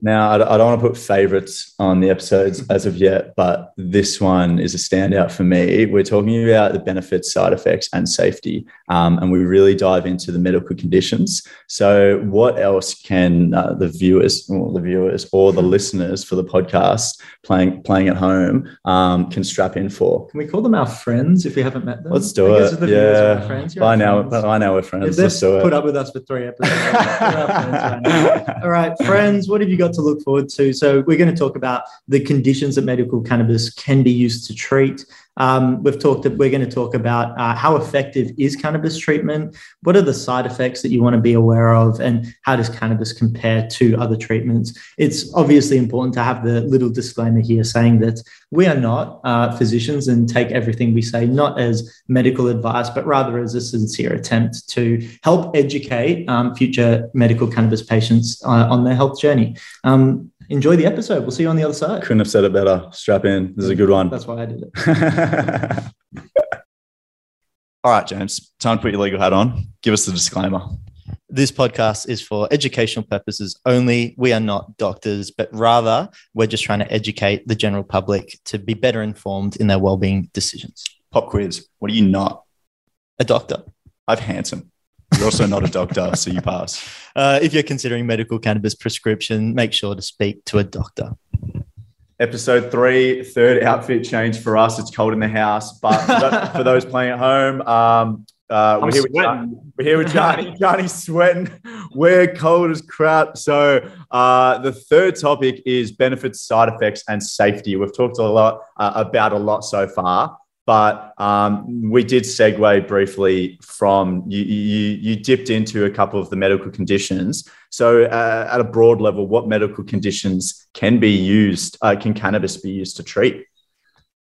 Now, I don't want to put favorites on the episodes as of yet, but this one is a standout for me. We're talking about the benefits, side effects, and safety, um, and we really dive into the medical conditions. So, what else can uh, the viewers, or the viewers, or the listeners for the podcast playing playing at home um, can strap in for? Can we call them our friends if we haven't met them? Let's do it. Yeah, friends. By now, by now we're friends. Let's do it. Put up with us for three episodes. right All right, friends. What have you got? To look forward to. So, we're going to talk about the conditions that medical cannabis can be used to treat. Um, we've talked. We're going to talk about uh, how effective is cannabis treatment. What are the side effects that you want to be aware of, and how does cannabis compare to other treatments? It's obviously important to have the little disclaimer here saying that we are not uh, physicians and take everything we say not as medical advice, but rather as a sincere attempt to help educate um, future medical cannabis patients uh, on their health journey. Um, enjoy the episode. We'll see you on the other side. Couldn't have said it better. Strap in. This is a good one. That's why I did it. All right, James, time to put your legal hat on. Give us the disclaimer. This podcast is for educational purposes only. We are not doctors, but rather we're just trying to educate the general public to be better informed in their well-being decisions. Pop quiz. What are you not? A doctor. I've handsome. You're also not a doctor, so you pass. Uh, if you're considering medical cannabis prescription, make sure to speak to a doctor. Episode three, third outfit change for us. It's cold in the house, but for, for those playing at home, um, uh, we're, here with Gianni. we're here with Gianni. Gianni's sweating. We're cold as crap. So uh, the third topic is benefits, side effects, and safety. We've talked a lot uh, about a lot so far. But um, we did segue briefly from you, you, you. dipped into a couple of the medical conditions. So, uh, at a broad level, what medical conditions can be used? Uh, can cannabis be used to treat?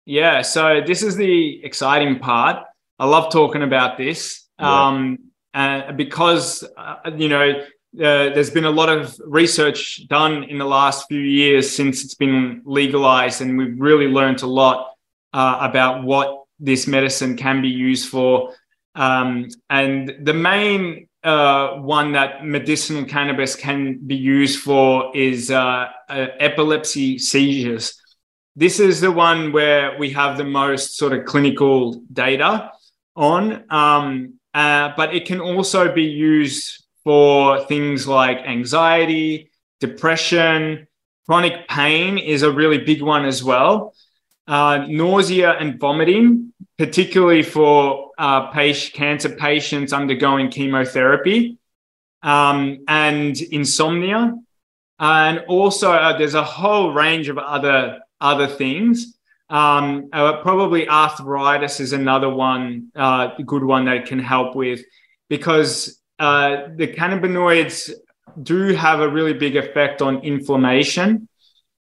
Yeah. So this is the exciting part. I love talking about this yeah. um, uh, because uh, you know uh, there's been a lot of research done in the last few years since it's been legalized, and we've really learned a lot uh, about what this medicine can be used for. Um, and the main uh, one that medicinal cannabis can be used for is uh, uh, epilepsy seizures. This is the one where we have the most sort of clinical data on, um, uh, but it can also be used for things like anxiety, depression, chronic pain is a really big one as well uh, nausea and vomiting, particularly for uh, patient, cancer patients undergoing chemotherapy, um, and insomnia. And also, uh, there's a whole range of other other things. Um, uh, probably arthritis is another one, uh, good one that can help with, because uh, the cannabinoids do have a really big effect on inflammation.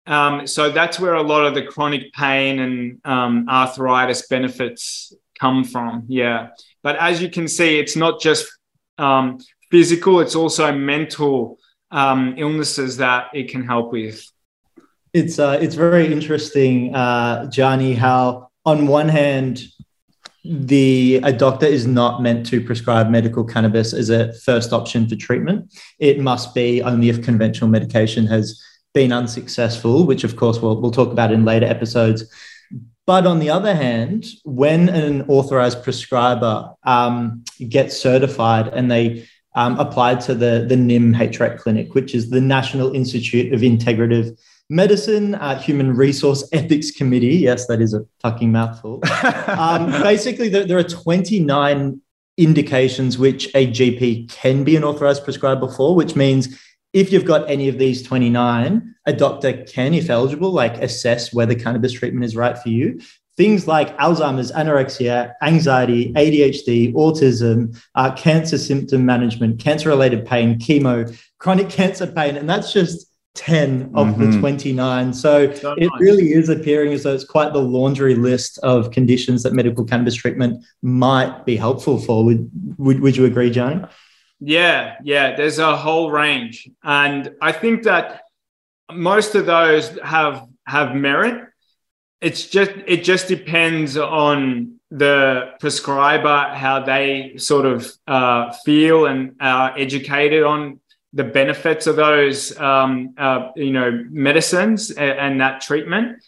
Um, so that's where a lot of the chronic pain and um, arthritis benefits come from. Yeah. But as you can see, it's not just um, physical, it's also mental um, illnesses that it can help with. It's, uh, it's very interesting, uh, Gianni, how on one hand, the a doctor is not meant to prescribe medical cannabis as a first option for treatment. It must be only if conventional medication has been unsuccessful, which of course we'll, we'll talk about in later episodes. But on the other hand, when an authorized prescriber um, gets certified and they um, apply to the, the NIM HREC clinic, which is the National Institute of Integrative Medicine uh, Human Resource Ethics Committee. Yes, that is a fucking mouthful. um, basically, there, there, are 29 indications which a GP can be an authorized prescriber for, which means if you've got any of these 29, a doctor can, if eligible, like assess whether cannabis treatment is right for you. Things like Alzheimer's, anorexia, anxiety, ADHD, autism, uh, cancer symptom management, cancer related pain, chemo, chronic cancer pain. And that's just 10 of mm-hmm. the 29. So, so it nice. really is appearing as though it's quite the laundry list of conditions that medical cannabis treatment might be helpful for. Would, would, would you agree, Gianni? Yeah, yeah, there's a whole range. And I think that most of those have have merit. It's just it just depends on the prescriber how they sort of uh, feel and are educated on the benefits of those, um, uh, you know, medicines and, and that treatment.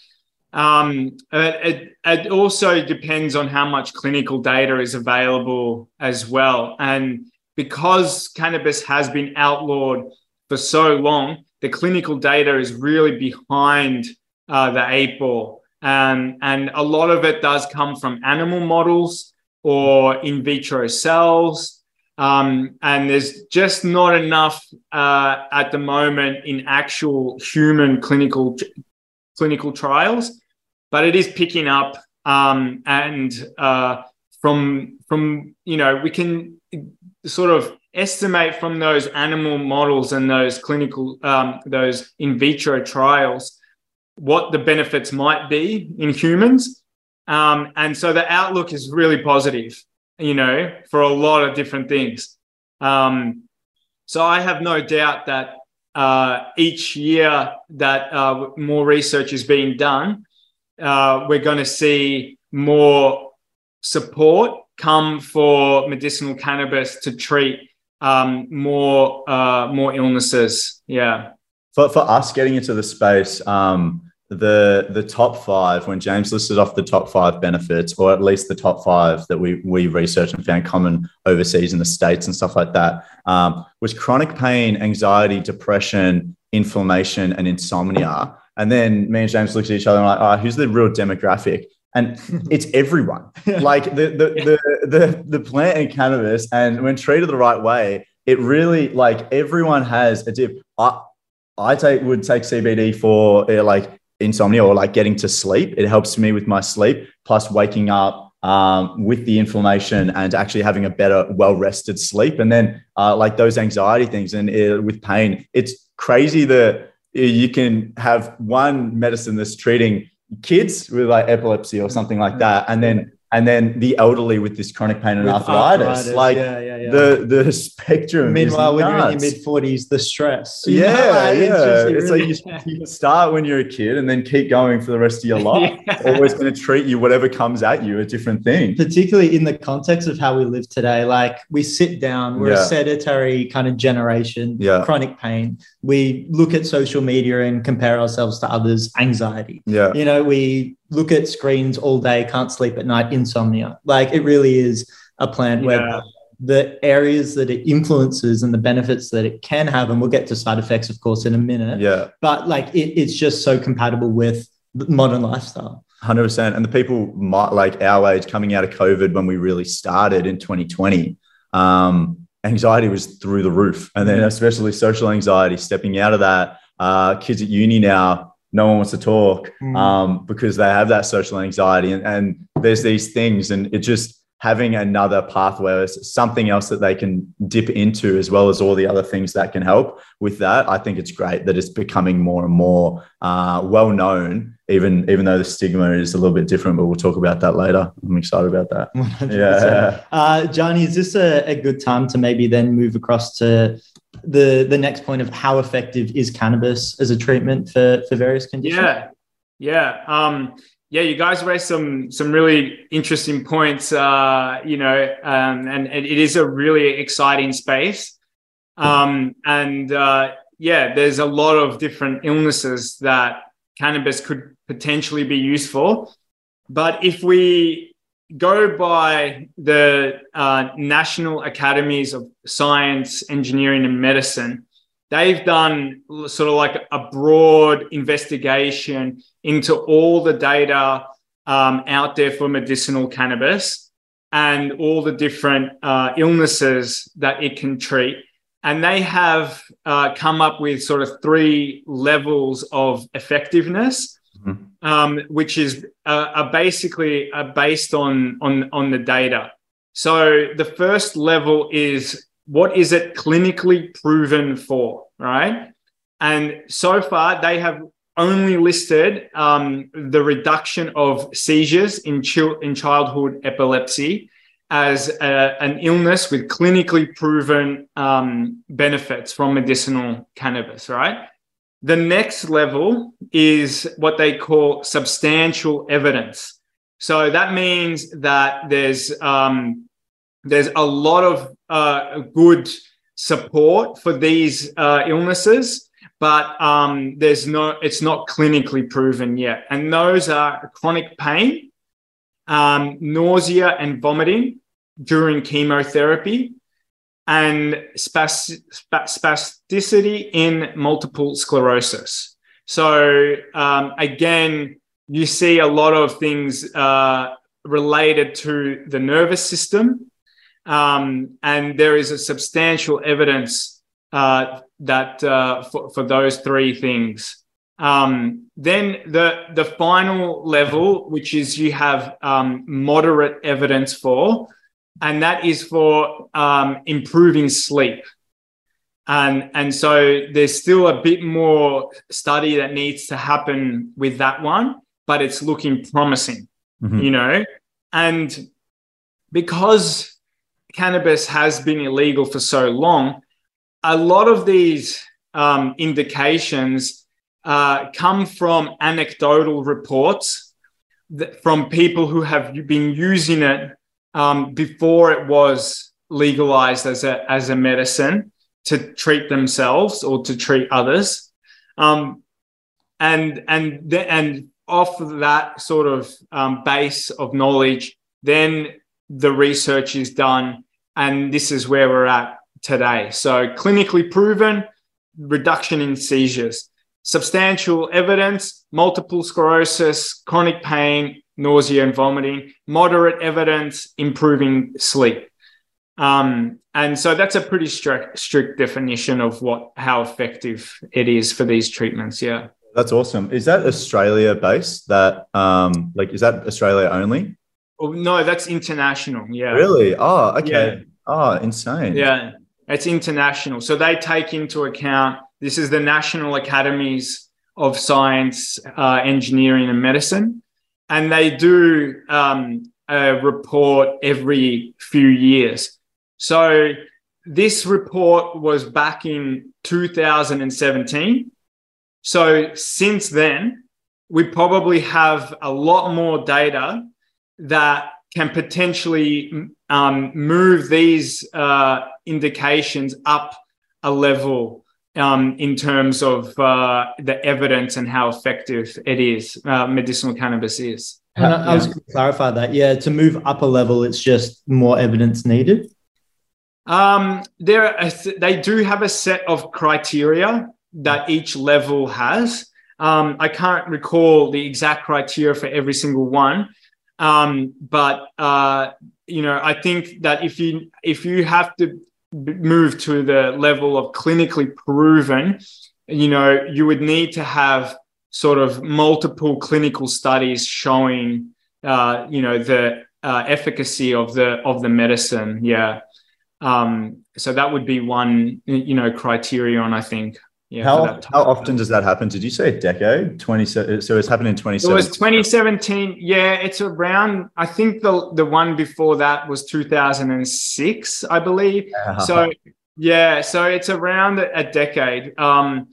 Um, it, it, also depends on how much clinical data is available as well. And because cannabis has been outlawed for so long, the clinical data is really behind uh, the eight ball. Um, and a lot of it does come from animal models or in vitro cells. Um, and there's just not enough uh, at the moment in actual human clinical clinical trials, but it is picking up. Um, and uh, from from you know we can sort of estimate from those animal models and those clinical um, those in vitro trials what the benefits might be in humans. Um, and so the outlook is really positive you know for a lot of different things. Um, so i have no doubt that uh, each year that uh, more research is being done uh, we're going to see more support come for medicinal cannabis to treat um, more uh, more illnesses. Yeah. For, for us getting into the space, um, the the top five when James listed off the top five benefits, or at least the top five that we we researched and found common overseas in the states and stuff like that, um, was chronic pain, anxiety, depression, inflammation, and insomnia. And then me and James looked at each other and like, oh, who's the real demographic? And it's everyone. like the, the the the the plant in cannabis, and when treated the right way, it really like everyone has a dip. I I take would take CBD for uh, like insomnia or like getting to sleep. It helps me with my sleep, plus waking up um, with the inflammation and actually having a better, well rested sleep. And then uh, like those anxiety things and uh, with pain, it's crazy that you can have one medicine that's treating kids with like epilepsy or something like that, and then and then the elderly with this chronic pain and with arthritis. arthritis. Like yeah, yeah, yeah. the the spectrum. Meanwhile, when you're in your mid forties, the stress. Yeah, know, yeah. It's, really, it's like you, you, start when you're a kid and then keep going for the rest of your life. Always going to treat you whatever comes at you a different thing. Particularly in the context of how we live today, like we sit down, we're a sedentary kind of generation. Yeah. chronic pain. We look at social media and compare ourselves to others. Anxiety. Yeah, you know we look at screens all day, can't sleep at night, insomnia. Like it really is a plant yeah. where the areas that it influences and the benefits that it can have, and we'll get to side effects, of course, in a minute. Yeah. But like it, it's just so compatible with modern lifestyle. 100%. And the people might like our age coming out of COVID when we really started in 2020, um, anxiety was through the roof. And then, mm. especially social anxiety, stepping out of that. Uh, kids at uni now, no one wants to talk mm. um, because they have that social anxiety and, and there's these things and it just having another pathway something else that they can dip into as well as all the other things that can help with that i think it's great that it's becoming more and more uh, well known even even though the stigma is a little bit different but we'll talk about that later i'm excited about that 100%. yeah uh, gianni is this a, a good time to maybe then move across to the the next point of how effective is cannabis as a treatment for for various conditions? Yeah, yeah, um, yeah. You guys raised some some really interesting points. Uh, you know, um, and, and, it is a really exciting space. Um, and uh, yeah, there's a lot of different illnesses that cannabis could potentially be used for. But if we go by the uh, National Academies of Science, Engineering, and Medicine. They've done sort of like a broad investigation into all the data um, out there for medicinal cannabis and all the different uh, illnesses that it can treat. And they have uh, come up with sort of three levels of effectiveness mm-hmm. um, which is uh, are basically uh, based on on on the data. So the first level is what is it clinically proven for, right? And so far they have only listed um, the reduction of seizures in, ch- in childhood epilepsy as a, an illness with clinically proven um, benefits from medicinal cannabis, right? The next level is what they call substantial evidence. So that means that there's um, there's a lot of uh, good support for these uh, illnesses, but um, there's no, it's not clinically proven yet. And those are chronic pain, um, nausea and vomiting during chemotherapy, and spasticity in multiple sclerosis. So um, again, you see a lot of things uh, related to the nervous system, um, and there is a substantial evidence uh, that uh, for, for, those three things. Um, then the the final level, which is you have um, moderate evidence for, and that is for um, improving sleep. And, and so there's still a bit more study that needs to happen with that one, but it's looking promising, mm-hmm. you know? And because cannabis has been illegal for so long, a lot of these um, indications uh, come from anecdotal reports that, from people who have been using it um, before it was legalized as a, as a medicine to treat themselves or to treat others. Um, and and the, and off of that sort of um, base of knowledge, then the research is done, and this is where we're at today. So clinically proven reduction in seizures, substantial evidence, multiple sclerosis, chronic pain, nausea and vomiting, moderate evidence, improving sleep. Um, and so that's a pretty strict strict definition of what how effective it is for these treatments. Yeah. That's awesome. Is that Australia based? That um, like is that Australia only? Oh, no, that's international. Yeah. Really? Oh, okay. Yeah. Oh, insane. Yeah, it's international. So they take into account this is the National Academies of Science, uh, Engineering, and Medicine, and they do um, a report every few years. So this report was back in 2017. So since then, we probably have a lot more data that can potentially um, move these uh, indications up a level um, in terms of uh, the evidence and how effective it is, uh, medicinal cannabis is. And I, I was going to clarify that. Yeah, to move up a level, it's just more evidence needed. Um, there, they do have a set of criteria that each level has. Um, I can't recall the exact criteria for every single one, um, but uh, you know, I think that if you if you have to move to the level of clinically proven, you know, you would need to have sort of multiple clinical studies showing, uh, you know, the uh, efficacy of the of the medicine. Yeah. Um, so that would be one, you know, criterion, I think. Yeah, how, how often does that happen? Did you say a decade? 20, so it's happened in 2017. It was 2017. Yeah, it's around, I think the, the one before that was 2006, I believe. Uh-huh. So, yeah, so it's around a decade. Um,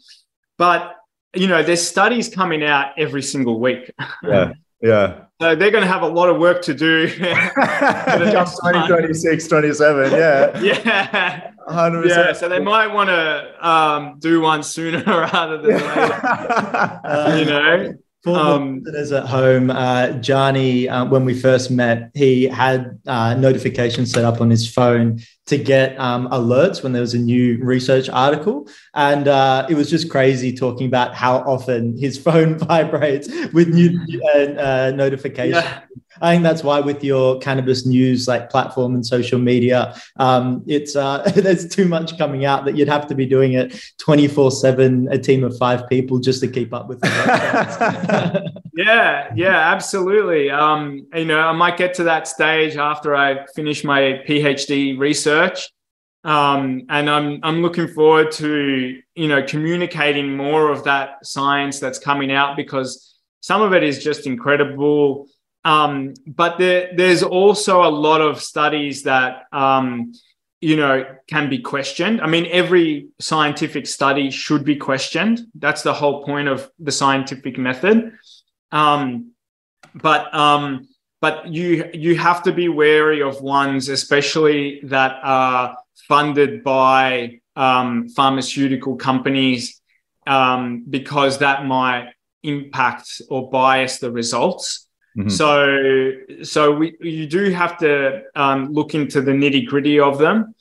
but, you know, there's studies coming out every single week. Yeah, yeah. So they're going to have a lot of work to do. 2026, 27. Yeah. Yeah. 100%. Yeah. So they might want to um, do one sooner rather than later. uh, you know? For um, listeners at home, uh, Gianni, uh, when we first met, he had uh, notifications set up on his phone to get um, alerts when there was a new research article. And uh, it was just crazy talking about how often his phone vibrates with new uh, notifications. Yeah. I think that's why with your cannabis news like platform and social media, um, it's uh, there's too much coming out that you'd have to be doing it 24 seven, a team of five people just to keep up with. It. Yeah, yeah, absolutely. Um, you know, I might get to that stage after I finish my PhD research. Um, and I'm I'm looking forward to you know communicating more of that science that's coming out because some of it is just incredible. Um, but there, there's also a lot of studies that um, you know can be questioned. I mean, every scientific study should be questioned. That's the whole point of the scientific method. Um, but um, but you you have to be wary of ones, especially that are funded by um, pharmaceutical companies um, because that might impact or bias the results. Mm-hmm. So, so we you do have to um, look into the nitty gritty of them,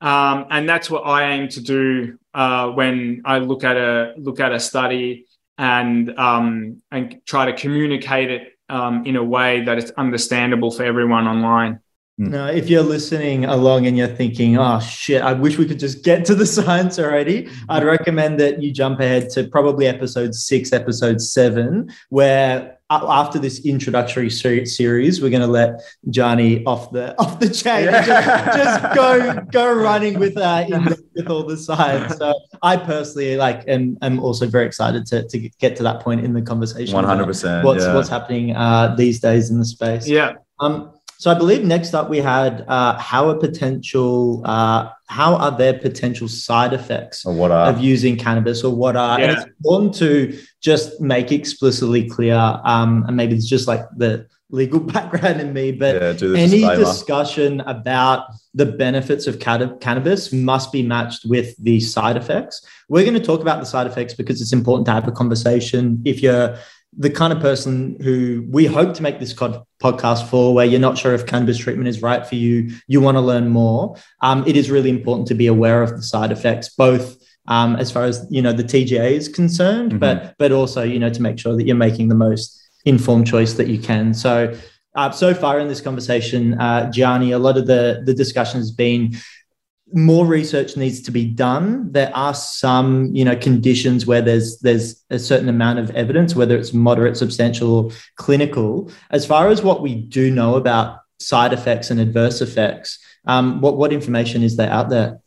um, and that's what I aim to do uh, when I look at a look at a study and um, and try to communicate it um, in a way that it's understandable for everyone online. Hmm. No, if you're listening along and you're thinking, oh shit, I wish we could just get to the science already, I'd recommend that you jump ahead to probably episode six, episode seven, where after this introductory series, we're going to let Gianni off the off the chain, yeah. just, just, go go running with uh, with all the science. So I personally like am am also very excited to to get to that point in the conversation. One hundred percent. What's yeah. what's happening uh, these days in the space? Yeah. Um, so I believe next up we had uh, how are potential uh, how are there potential side effects or what are? of using cannabis or what are yeah. and it's important to just make explicitly clear um, and maybe it's just like the legal background in me but yeah, any disclaimer. discussion about the benefits of cannabis must be matched with the side effects we're going to talk about the side effects because it's important to have a conversation if you're the kind of person who we hope to make this podcast for, where you're not sure if cannabis treatment is right for you, you want to learn more. Um, it is really important to be aware of the side effects, both um, as far as you know the TGA is concerned, mm-hmm. but but also you know to make sure that you're making the most informed choice that you can. So. Uh, so far in this conversation, uh, Gianni, a lot of the the discussion has been more research needs to be done. There are some, you know, conditions where there's there's a certain amount of evidence, whether it's moderate, substantial, or clinical. As far as what we do know about side effects and adverse effects, um, what what information is there out there?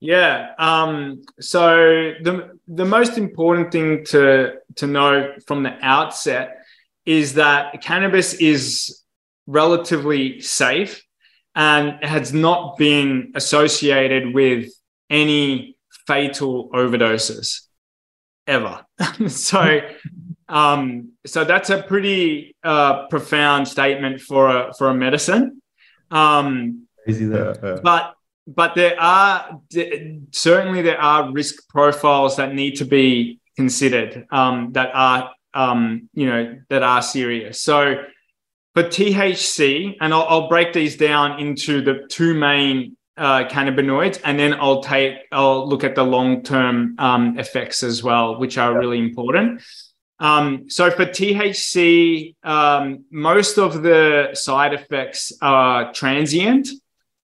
Yeah. Um, so the the most important thing to to know from the outset is that cannabis is relatively safe and has not been associated with any fatal overdoses ever. so, um, so that's a pretty uh, profound statement for a for a medicine. Um, Crazy there, but but there are certainly there are risk profiles that need to be considered um, that are um, you know that are serious. So for THC, and I'll, I'll break these down into the two main uh, cannabinoids, and then I'll take I'll look at the long term um, effects as well, which are really important. Um, so for THC, um, most of the side effects are transient,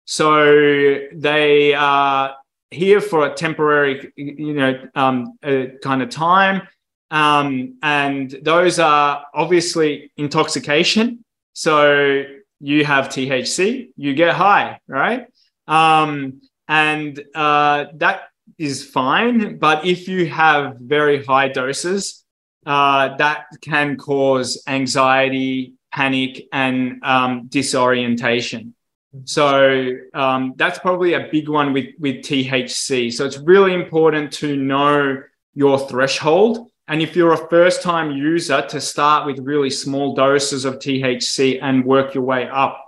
so they are here for a temporary, you know, um, kind of time. Um, and those are obviously intoxication. So you have THC, you get high, right? Um, and uh, that is fine. But if you have very high doses, uh, that can cause anxiety, panic, and um, disorientation. So um, that's probably a big one with, with THC. So it's really important to know your threshold and if you're a first time user, to start with really small doses of THC and work your way up.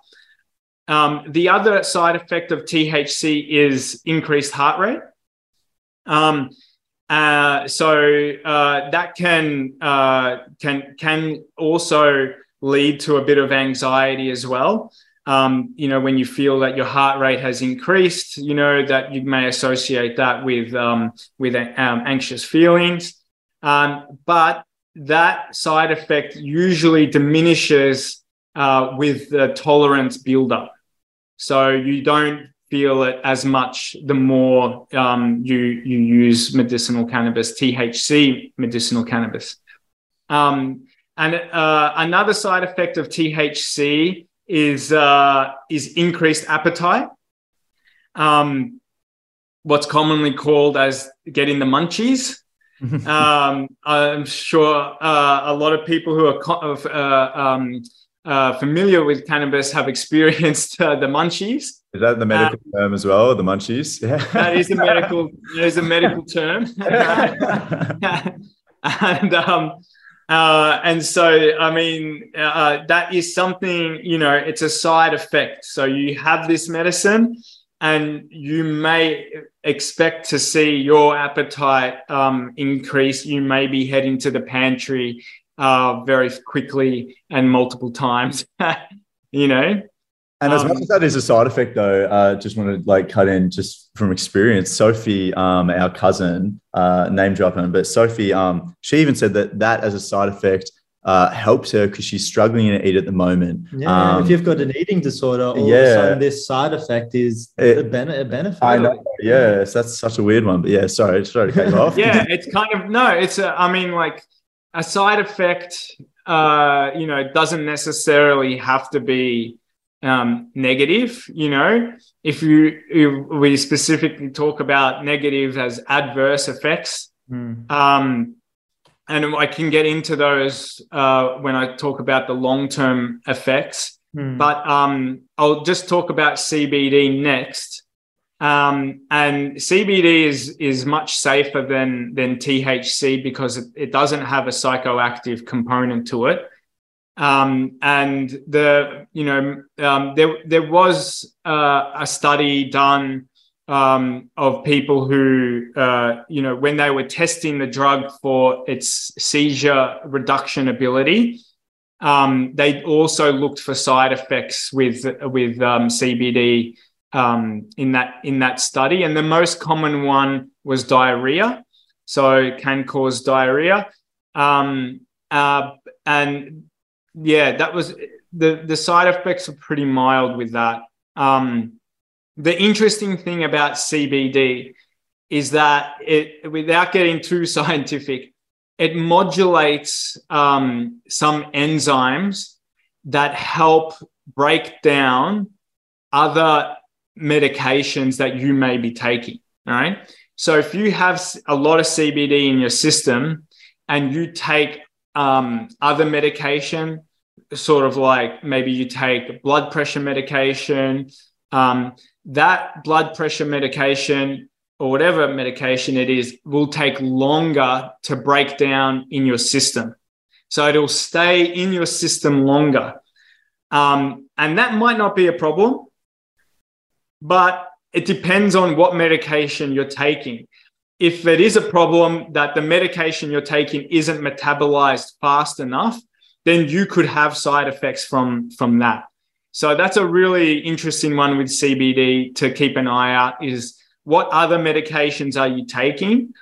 Um, the other side effect of THC is increased heart rate. Um, uh, so uh, that can uh, can can also lead to a bit of anxiety as well. Um, you know, when you feel that your heart rate has increased, you know that you may associate that with um, with um, anxious feelings. Um, but that side effect usually diminishes uh, with the tolerance buildup. So you don't feel it as much the more um, you you use medicinal cannabis, THC medicinal cannabis. Um, and uh, another side effect of THC is uh, is increased appetite. Um, what's commonly called as getting the munchies. um, I'm sure uh, a lot of people who are uh, um, uh, familiar with cannabis have experienced uh, the munchies. Is that the medical um, term as well? The munchies? Yeah. That is a medical. that is a medical term. and um, uh, and so, I mean, uh, that is something. You know, it's a side effect. So you have this medicine and you may expect to see your appetite um, increase. You may be heading to the pantry uh, very quickly and multiple times. you know. And as um, much as that is a side effect, though, uh, just want to like cut in just from experience. Sophie, um, our cousin, uh, name dropping, but Sophie, um, she even said that that as a side effect uh, helps her because she's struggling to eat at the moment. Yeah, um, if you've got an eating disorder, all yeah, of a sudden this side effect is it, a, ben- a benefit. I know. Yes, that's such a weird one. But yeah, sorry, sorry to cut you off. yeah, it's kind of no. It's a, I mean, like a side effect. Uh, you know, doesn't necessarily have to be um, negative. You know, if you if we specifically talk about negative as adverse effects. Mm. Um, and I can get into those uh, when I talk about the long term effects. Mm. But um, I'll just talk about CBD next. Um, and CBD is is much safer than than THC because it, it doesn't have a psychoactive component to it. Um, and the you know um, there there was uh, a study done um, of people who, uh, you know, when they were testing the drug for its seizure reduction ability, um, they also looked for side effects with with um, CBD um, in that in that study, and the most common one was diarrhea. So it can cause diarrhea, um, uh, and yeah, that was the the side effects are pretty mild with that. Um, the interesting thing about CBD is that it, without getting too scientific, it modulates um, some enzymes that help break down other medications that you may be taking. All right. So if you have a lot of CBD in your system and you take um, other medication, sort of like maybe you take blood pressure medication, um, that blood pressure medication or whatever medication it is will take longer to break down in your system. So it'll stay in your system longer. Um, and that might not be a problem, but it depends on what medication you're taking. If it is a problem that the medication you're taking isn't metabolized fast enough, then you could have side effects from, from that. So that's a really interesting one with CBD to keep an eye out is what other medications are you taking?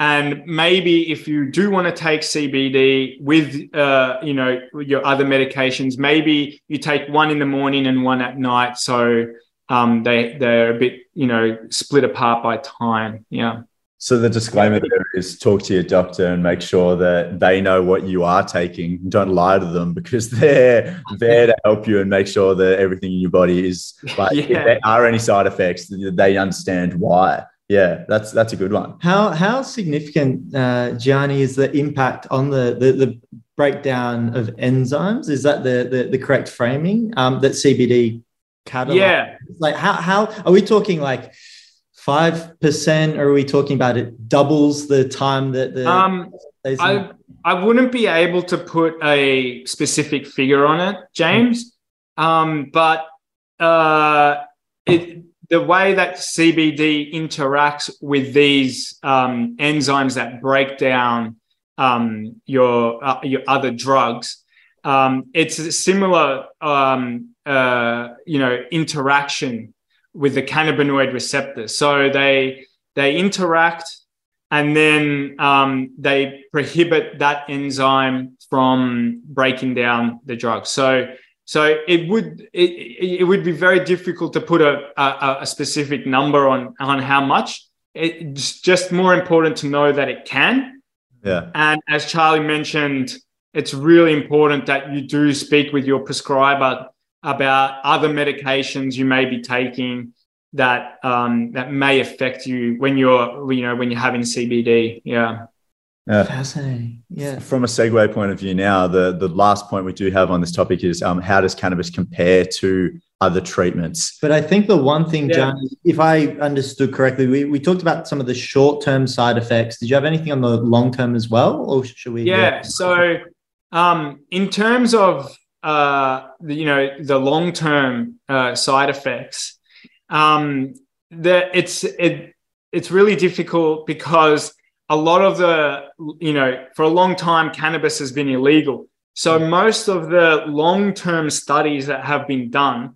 And maybe if you do want to take CBD with, uh, you know, your other medications, maybe you take one in the morning and one at night. So um, they, they're a bit, you know, split apart by time. Yeah. So the disclaimer there is talk to your doctor and make sure that they know what you are taking. Don't lie to them because they're there to help you and make sure that everything in your body is like yeah. if there are any side effects, they understand why. Yeah, that's that's a good one. How how significant, uh, Gianni, is the impact on the, the, the breakdown of enzymes? Is that the the, the correct framing um, that CBD catalyzes? Yeah. Like how how are we talking like? Five percent? Are we talking about it doubles the time that the? Um, I I wouldn't be able to put a specific figure on it, James. Um, but uh, it the way that CBD interacts with these um, enzymes that break down um, your uh, your other drugs, um, it's a similar um, uh, you know interaction with the cannabinoid receptor. So they they interact and then um, they prohibit that enzyme from breaking down the drug. So so it would it, it would be very difficult to put a, a, a specific number on on how much. It's just more important to know that it can. Yeah. And as Charlie mentioned, it's really important that you do speak with your prescriber about other medications you may be taking that um, that may affect you when you're you know when you're having CBD. Yeah. Uh, Fascinating. Yeah. From a segue point of view, now the the last point we do have on this topic is um, how does cannabis compare to other treatments? But I think the one thing, yeah. John, if I understood correctly, we, we talked about some of the short term side effects. Did you have anything on the long term as well, or should we? Yeah. yeah. So, um, in terms of uh, you know the long term uh, side effects, um, that it's it, it's really difficult because a lot of the you know for a long time cannabis has been illegal. So most of the long-term studies that have been done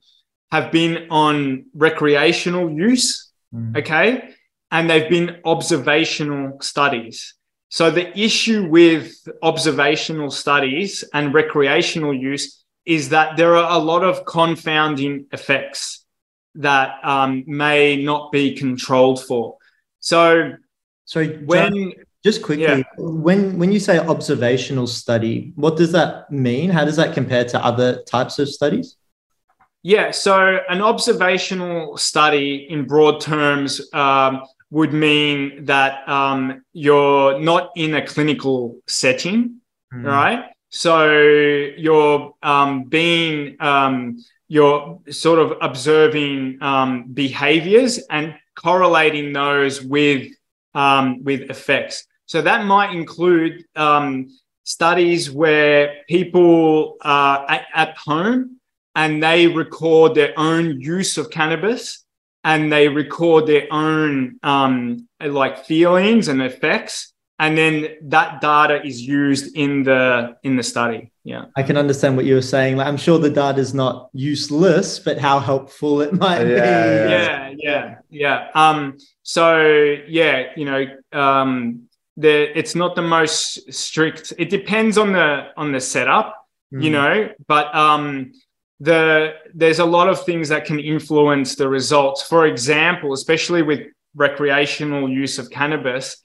have been on recreational use, mm. okay, and they've been observational studies. So the issue with observational studies and recreational use is that there are a lot of confounding effects that um, may not be controlled for. So, so when just quickly, yeah. when when you say observational study, what does that mean? How does that compare to other types of studies? Yeah, so an observational study, in broad terms, um, would mean that um, you're not in a clinical setting, mm. right? So you're um, being, um, you're sort of observing um, behaviors and correlating those with um, with effects. So that might include um, studies where people are at, at home and they record their own use of cannabis and they record their own um, like feelings and effects and then that data is used in the in the study. Yeah. I can understand what you were saying. Like i'm sure the data is not useless but how helpful it might yeah, be. yeah yeah. Yeah um so yeah you know um the it's not the most strict. It depends on the on the setup mm. you know but um the there's a lot of things that can influence the results. For example, especially with recreational use of cannabis,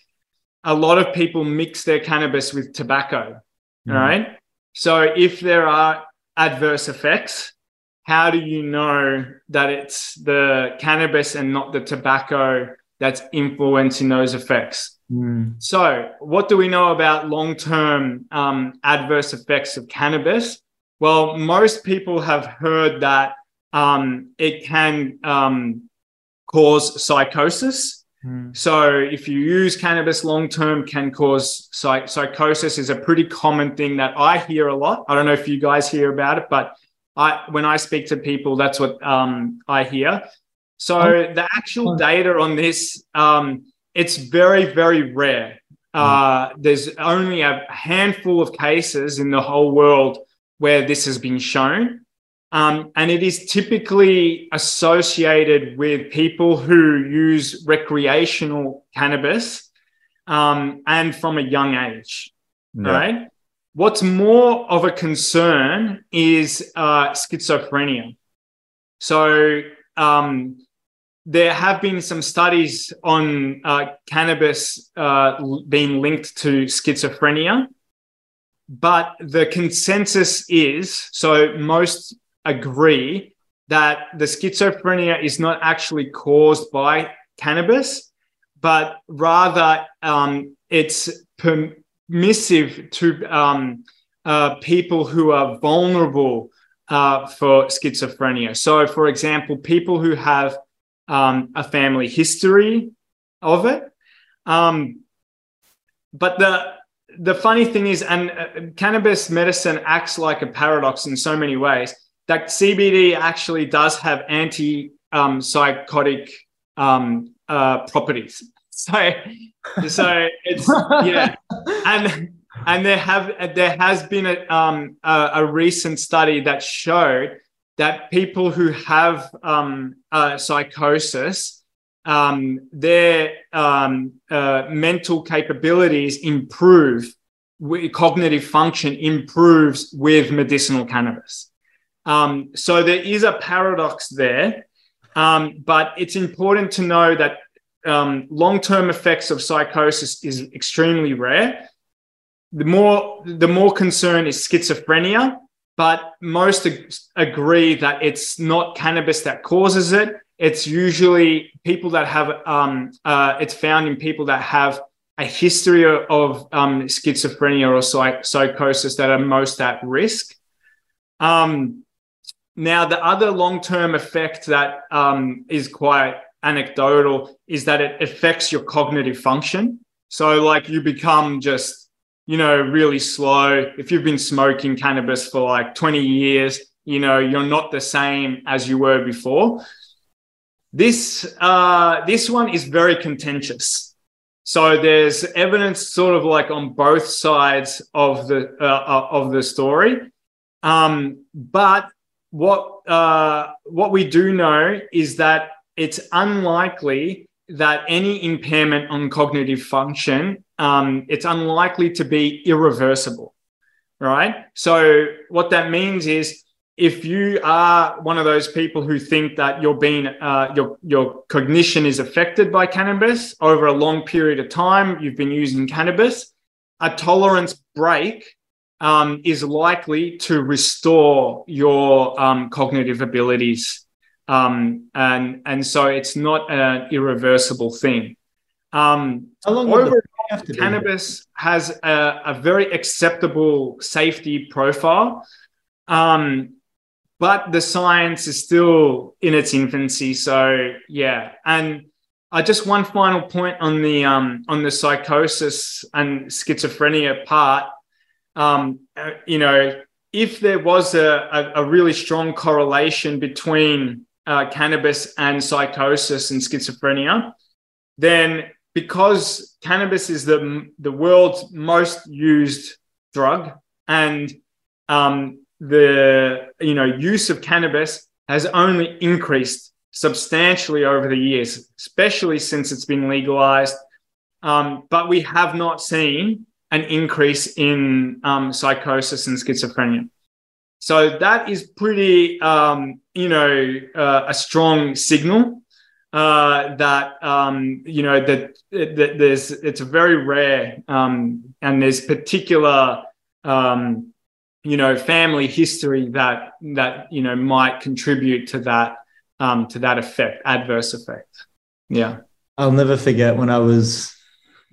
a lot of people mix their cannabis with tobacco. Mm. Right. So if there are adverse effects, how do you know that it's the cannabis and not the tobacco that's influencing those effects? Mm. So, what do we know about long term um, adverse effects of cannabis? Well, most people have heard that um, it can um, cause psychosis. Mm. So if you use cannabis long term, can cause psych- psychosis is a pretty common thing that I hear a lot. I don't know if you guys hear about it, but I when I speak to people, that's what um, I hear. So oh. the actual data on this, um, it's very very rare. Hmm. Uh, there's only a handful of cases in the whole world where this has been shown. Um, and it is typically associated with people who use recreational cannabis um, and from a young age. Right. What's more of a concern is uh, schizophrenia. So um, there have been some studies on uh, cannabis uh, being linked to schizophrenia but the consensus is so most agree that the schizophrenia is not actually caused by cannabis, but rather um, it's permissive to um, uh, people who are vulnerable uh, for schizophrenia. So, for example, people who have um, a family history of it. Um, but the the funny thing is, and uh, cannabis medicine acts like a paradox in so many ways. That CBD actually does have anti um, psychotic um, uh, properties. So, so it's yeah, and and there have there has been a um, a, a recent study that showed that people who have um, uh, psychosis um, their um, uh, mental capabilities improve, cognitive function improves with medicinal cannabis. Um, so there is a paradox there, um, but it's important to know that um, long-term effects of psychosis is extremely rare. The more the more concern is schizophrenia, but most ag- agree that it's not cannabis that causes it it's usually people that have um, uh, it's found in people that have a history of um, schizophrenia or psych- psychosis that are most at risk. Um, now, the other long term effect that um, is quite anecdotal is that it affects your cognitive function. So, like, you become just, you know, really slow. If you've been smoking cannabis for like 20 years, you know, you're not the same as you were before. This uh, this one is very contentious. So there's evidence, sort of like on both sides of the uh, uh of the story. Um, but what uh, what we do know is that it's unlikely that any impairment on cognitive function um, it's unlikely to be irreversible right so what that means is if you are one of those people who think that you're being uh, your your cognition is affected by cannabis over a long period of time, you've been using cannabis, a tolerance break um, is likely to restore your um, cognitive abilities, um, and and so it's not an irreversible thing. Um, How long over, cannabis has a, a, very acceptable safety profile. Um, but the science is still in its infancy. So yeah, and uh, just one final point on the um, on the psychosis and schizophrenia part. Um, uh, you know, if there was a, a, a really strong correlation between uh, cannabis and psychosis and schizophrenia, then because cannabis is the the world's most used drug and um, the you know use of cannabis has only increased substantially over the years, especially since it's been legalized. Um, but we have not seen an increase in um, psychosis and schizophrenia. So that is pretty, um, you know, uh, a strong signal uh, that um, you know that, that, there's it's very rare, um, and there's particular um, you know family history that that you know might contribute to that um, to that effect adverse effect. Yeah. I'll never forget when i was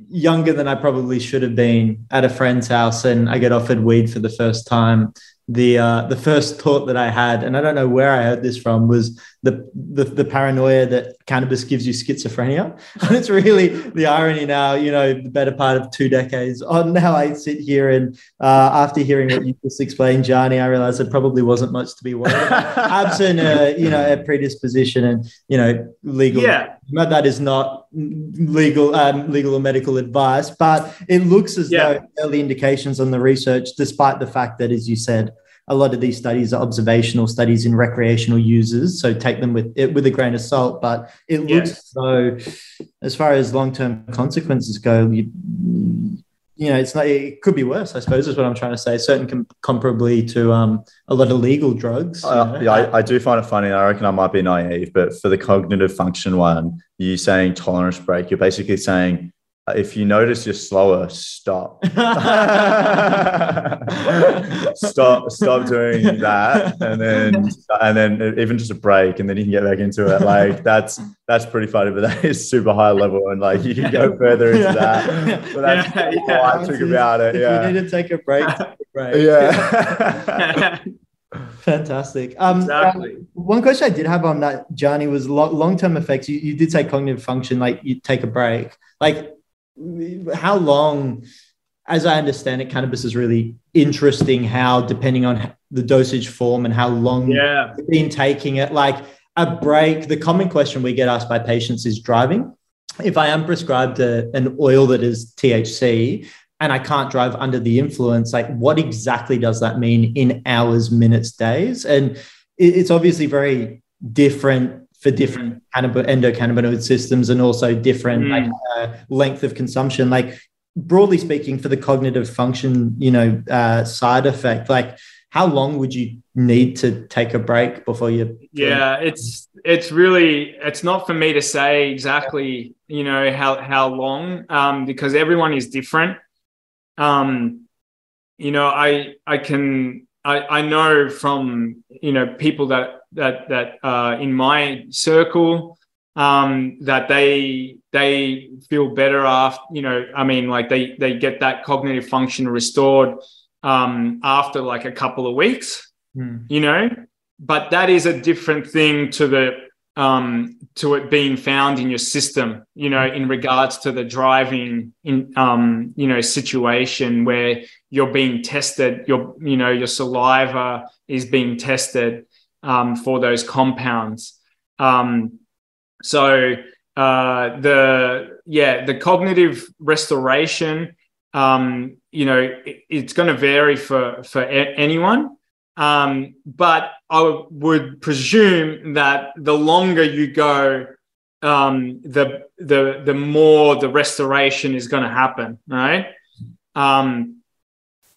younger than i probably should have been at a friend's house and i get offered weed for the first time. The uh, the first thought that I had, and I don't know where I heard this from, was the, the the paranoia that cannabis gives you schizophrenia. And it's really the irony now, you know, the better part of two decades on now I sit here and uh, after hearing what you just explained, Gianni, I realized there probably wasn't much to be worried about. Absent, uh, you know, a predisposition and you know legal. Yeah. That is not legal, um, legal or medical advice, but it looks as yeah. though early indications on the research, despite the fact that, as you said, a lot of these studies are observational studies in recreational users, so take them with it with a grain of salt. But it looks yes. so, as far as long term consequences go, you, you know, it's not. It could be worse. I suppose is what I'm trying to say. Certain com- comparably to um, a lot of legal drugs. Uh, yeah, I, I, do find it funny. I reckon I might be naive, but for the cognitive function one, you saying tolerance break, you're basically saying if you notice you're slower, stop. stop, stop doing that, and then and then even just a break, and then you can get back into it. Like that's that's pretty funny, but that is super high level, and like you can go further into that. But that's yeah, yeah. all I took about it. Yeah, you need to take a break. Take a break. Yeah. Fantastic. Um, exactly. one question I did have on that, Gianni, was long term effects. You, you did say cognitive function, like you take a break. Like how long as I understand it, cannabis is really interesting. How, depending on the dosage form and how long yeah. you've been taking it, like a break. The common question we get asked by patients is driving. If I am prescribed a, an oil that is THC and I can't drive under the influence, like what exactly does that mean in hours, minutes, days? And it's obviously very different for different endocannabinoid systems and also different mm. like, uh, length of consumption. Like broadly speaking, for the cognitive function, you know, uh, side effect, like how long would you need to take a break before you? Yeah, it's it's really it's not for me to say exactly, you know, how how long, um, because everyone is different. Um, you know, I I can I, I know from you know people that that that uh, in my circle um, that they they feel better after you know I mean like they they get that cognitive function restored um, after like a couple of weeks, mm. you know. But that is a different thing to the um, to it being found in your system, you know, in regards to the driving in, um, you know, situation where you're being tested, your, you know, your saliva is being tested um, for those compounds. Um, So uh, the yeah the cognitive restoration, um, you know, it, it's going to vary for for a- anyone. Um, but I would presume that the longer you go, um, the the the more the restoration is going to happen, right? Um,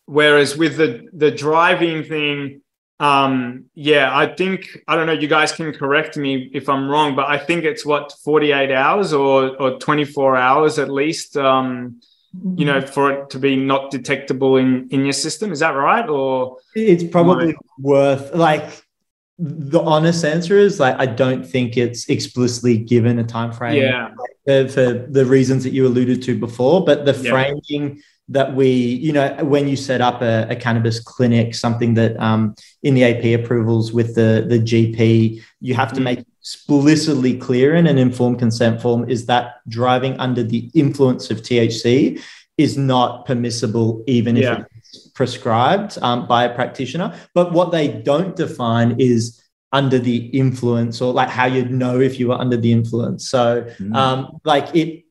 whereas with the the driving thing, um, yeah, I think I don't know. You guys can correct me if I'm wrong, but I think it's what 48 hours or or 24 hours at least. Um, you know, for it to be not detectable in in your system. Is that right? Or it's probably worth like the honest answer is like I don't think it's explicitly given a time frame. Yeah. For, for the reasons that you alluded to before, but the yeah. framing that we, you know, when you set up a, a cannabis clinic, something that um, in the AP approvals with the, the GP, you have to mm. make explicitly clear in an informed consent form is that driving under the influence of THC is not permissible, even yeah. if it's prescribed um, by a practitioner. But what they don't define is under the influence or like how you'd know if you were under the influence. So, mm. um, like it,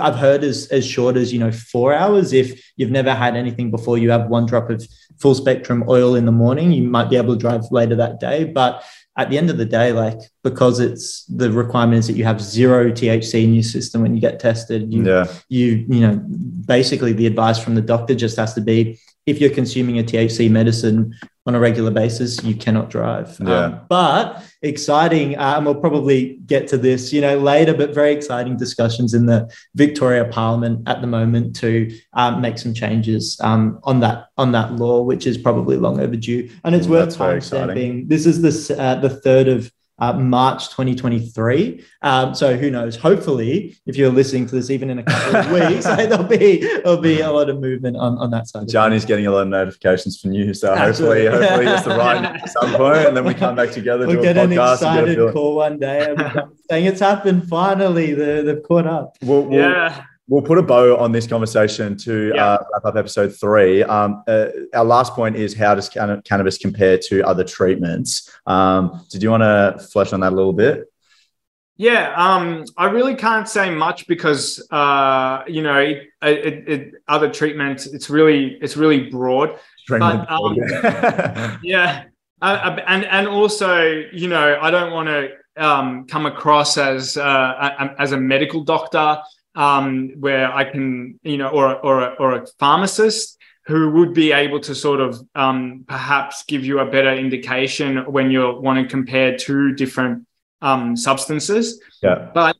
I've heard as as short as you know four hours. If you've never had anything before, you have one drop of full spectrum oil in the morning. You might be able to drive later that day, but at the end of the day, like because it's the requirement is that you have zero THC in your system when you get tested. You, yeah. you, you know, basically the advice from the doctor just has to be if you're consuming a THC medicine on a regular basis, you cannot drive. Yeah. Um, but exciting, uh, and we'll probably get to this, you know, later. But very exciting discussions in the Victoria Parliament at the moment to um, make some changes um, on that on that law, which is probably long overdue. And it's worth time stamping. This is the uh, the third of uh, March 2023. Um, so who knows? Hopefully, if you're listening to this even in a couple of weeks, there'll be there'll be a lot of movement on, on that side. Gianni's getting a lot of notifications from you, so Absolutely. hopefully, hopefully it's the right at some point, and then we come back together. We'll get an excited call one day, saying it's happened finally. They're, they've caught up. We'll, we'll, yeah we'll put a bow on this conversation to yeah. uh, wrap up episode three. Um, uh, our last point is how does can- cannabis compare to other treatments? Um, did you want to flesh on that a little bit? Yeah, um, I really can't say much because uh, you know it, it, it, other treatments. It's really it's really broad. But, um, yeah, uh, uh, and and also you know I don't want to um, come across as uh, as a medical doctor um, where I can, you know, or, or, or a pharmacist who would be able to sort of um, perhaps give you a better indication when you want to compare two different um, substances. Yeah. But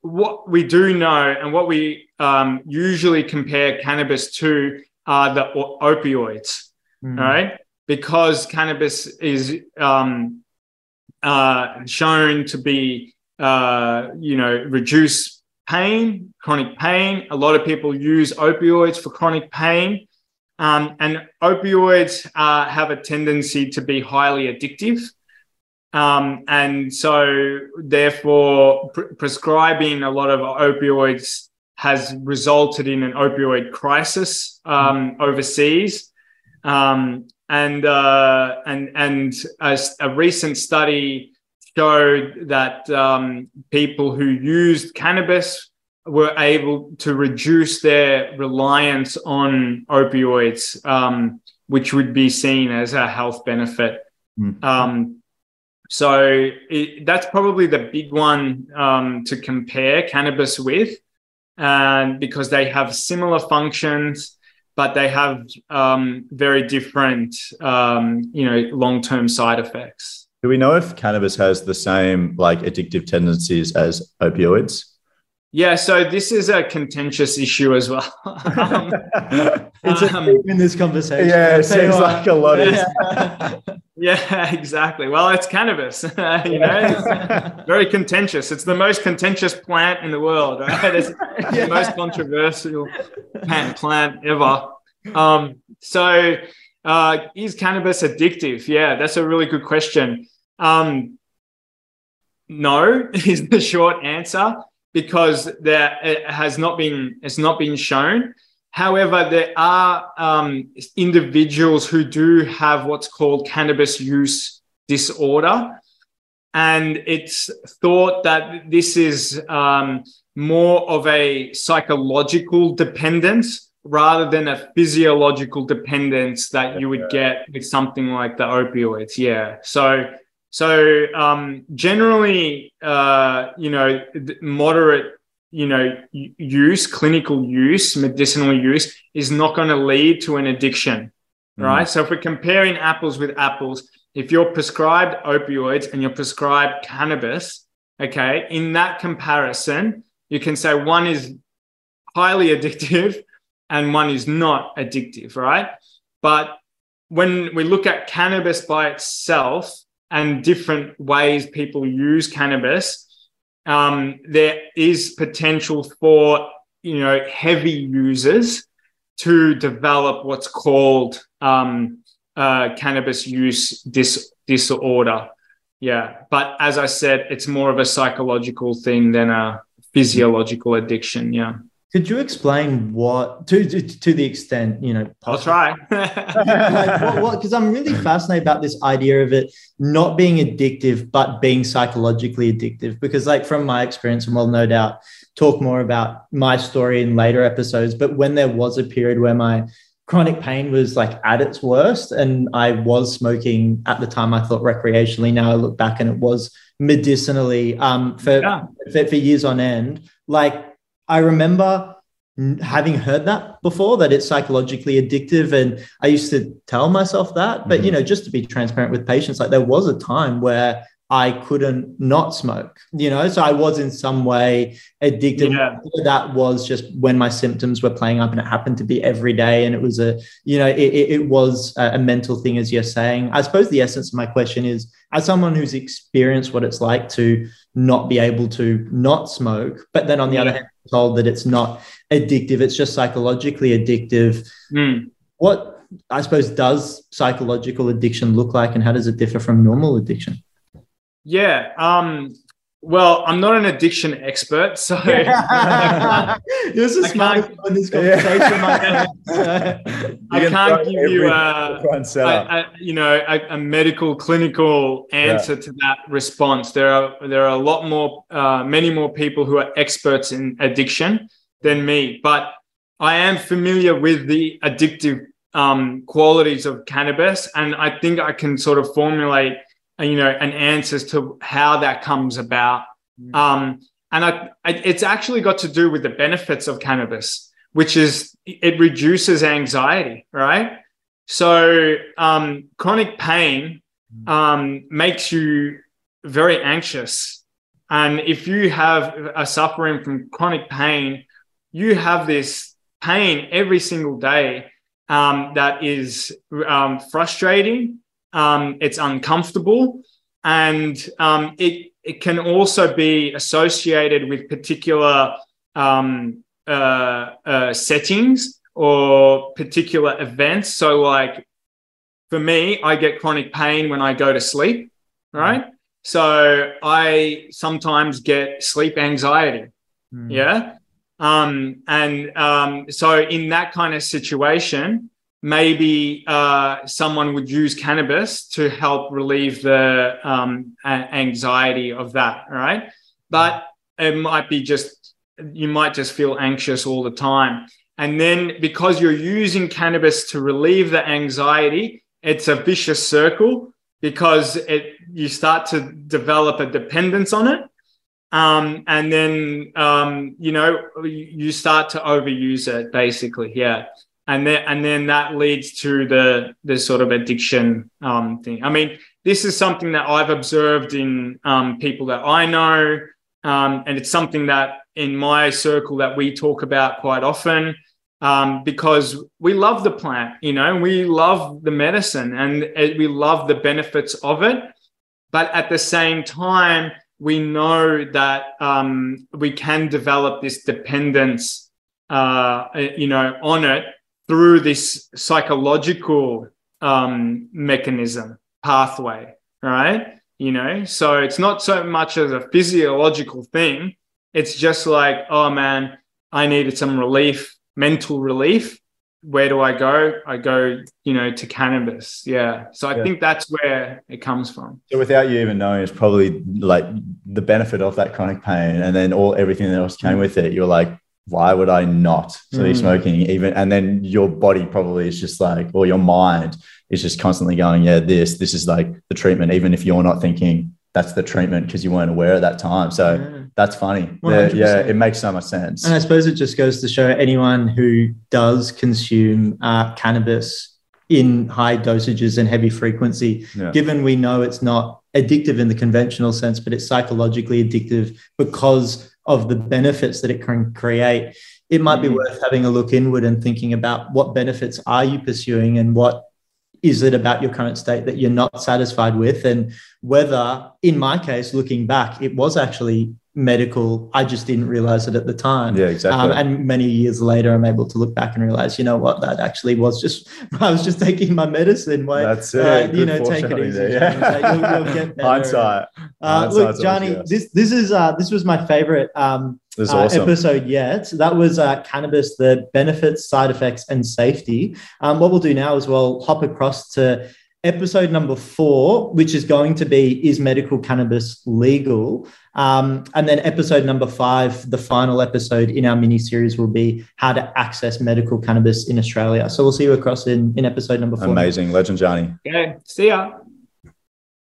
what we do know and what we um, usually compare cannabis to are the opioids, mm. right? Because cannabis is um, uh, shown to be, uh, you know, reduce pain, chronic pain. A lot of people use opioids for chronic pain. Um, and opioids uh, have a tendency to be highly addictive. Um, and so, therefore, pre- prescribing a lot of opioids has resulted in an opioid crisis um, overseas. Um, and, uh, and, and a, a recent study showed that um, people who used cannabis were able to reduce their reliance on opioids, um, which would be seen as a health benefit. Mm. Um, so it, that's probably the big one um, to compare cannabis with, and because they have similar functions, but they have um, very different, um, you know, long-term side effects. Do we know if cannabis has the same like addictive tendencies as opioids? Yeah, so this is a contentious issue as well. um, it's a um, in this conversation. Yeah, it seems like a lot of. yeah, exactly. Well, it's cannabis. you know, very contentious. It's the most contentious plant in the world. Right? It's yeah. the most controversial plant plant ever. Um, so, uh, is cannabis addictive? Yeah, that's a really good question. Um, no is the short answer because there it has not been it's not been shown. However, there are um, individuals who do have what's called cannabis use disorder, and it's thought that this is um, more of a psychological dependence rather than a physiological dependence that you would get with something like the opioids. Yeah. So, so um, generally, uh, you know, moderate, you know, use, clinical use, medicinal use is not going to lead to an addiction, mm. right? So if we're comparing apples with apples, if you're prescribed opioids and you're prescribed cannabis, okay, in that comparison, you can say one is highly addictive and one is not addictive, right? But when we look at cannabis by itself and different ways people use cannabis, um, there is potential for you know heavy users to develop what's called um, uh, cannabis use dis- disorder. Yeah, but as I said, it's more of a psychological thing than a physiological addiction. Yeah. Could you explain what, to to, to the extent you know? Possible, I'll try. like Because I'm really fascinated about this idea of it not being addictive, but being psychologically addictive. Because, like from my experience, and we'll no doubt talk more about my story in later episodes. But when there was a period where my chronic pain was like at its worst and i was smoking at the time i thought recreationally now i look back and it was medicinally um, for, yeah. for, for years on end like i remember having heard that before that it's psychologically addictive and i used to tell myself that but mm-hmm. you know just to be transparent with patients like there was a time where I couldn't not smoke, you know, so I was in some way addicted. Yeah. That was just when my symptoms were playing up, and it happened to be every day. And it was a, you know, it, it was a mental thing, as you're saying. I suppose the essence of my question is as someone who's experienced what it's like to not be able to not smoke, but then on the yeah. other hand, told that it's not addictive, it's just psychologically addictive. Mm. What I suppose does psychological addiction look like, and how does it differ from normal addiction? Yeah. Um, well, I'm not an addiction expert, so you're so smart in this conversation. I can't give you a, a, a, you know a, a medical clinical answer yeah. to that response. There are there are a lot more, uh, many more people who are experts in addiction than me, but I am familiar with the addictive um, qualities of cannabis, and I think I can sort of formulate you know, an answers to how that comes about. Mm. Um, and I, I, it's actually got to do with the benefits of cannabis, which is it reduces anxiety, right? So um, chronic pain mm. um, makes you very anxious. And if you have a suffering from chronic pain, you have this pain every single day um, that is um, frustrating um, it's uncomfortable, and um, it it can also be associated with particular um, uh, uh, settings or particular events. So, like for me, I get chronic pain when I go to sleep, right? Mm. So I sometimes get sleep anxiety. Mm. Yeah. Um, and um, so in that kind of situation, maybe uh, someone would use cannabis to help relieve the um, anxiety of that, right? But it might be just, you might just feel anxious all the time. And then because you're using cannabis to relieve the anxiety, it's a vicious circle because it you start to develop a dependence on it. Um, and then um, you know you start to overuse it basically yeah and then and then that leads to the the sort of addiction um, thing. I mean, this is something that I've observed in um, people that I know, um, and it's something that in my circle that we talk about quite often um, because we love the plant, you know, we love the medicine and we love the benefits of it, but at the same time, we know that um, we can develop this dependence, uh, you know, on it through this psychological um, mechanism pathway, right? You know, so it's not so much as a physiological thing. It's just like, oh man, I needed some relief, mental relief. where do I go? I go, you know, to cannabis. Yeah. So I yeah. think that's where it comes from. So without you even knowing, it's probably like the benefit of that chronic pain, and then all everything else came with it. You're like, why would I not so mm. smoking? Even and then your body probably is just like, or your mind is just constantly going, yeah, this, this is like the treatment, even if you're not thinking that's the treatment because you weren't aware at that time. So yeah. that's funny. Yeah, it makes so much sense. And I suppose it just goes to show anyone who does consume uh, cannabis in high dosages and heavy frequency, yeah. given we know it's not addictive in the conventional sense, but it's psychologically addictive because of the benefits that it can create. It might be mm. worth having a look inward and thinking about what benefits are you pursuing and what is it about your current state that you're not satisfied with and whether in my case looking back it was actually medical i just didn't realize it at the time yeah exactly um, and many years later i'm able to look back and realize you know what that actually was just i was just taking my medicine Why, that's it uh, you know take it easy yeah. you'll, you'll hindsight uh, look gianni this this is uh, this was my favorite um, this uh, awesome. episode yet. That was uh, cannabis, the benefits, side effects, and safety. Um, what we'll do now is we'll hop across to episode number four, which is going to be Is Medical Cannabis Legal? Um, and then episode number five, the final episode in our mini series, will be How to Access Medical Cannabis in Australia. So we'll see you across in, in episode number four. Amazing. Legend Gianni. Okay. See ya.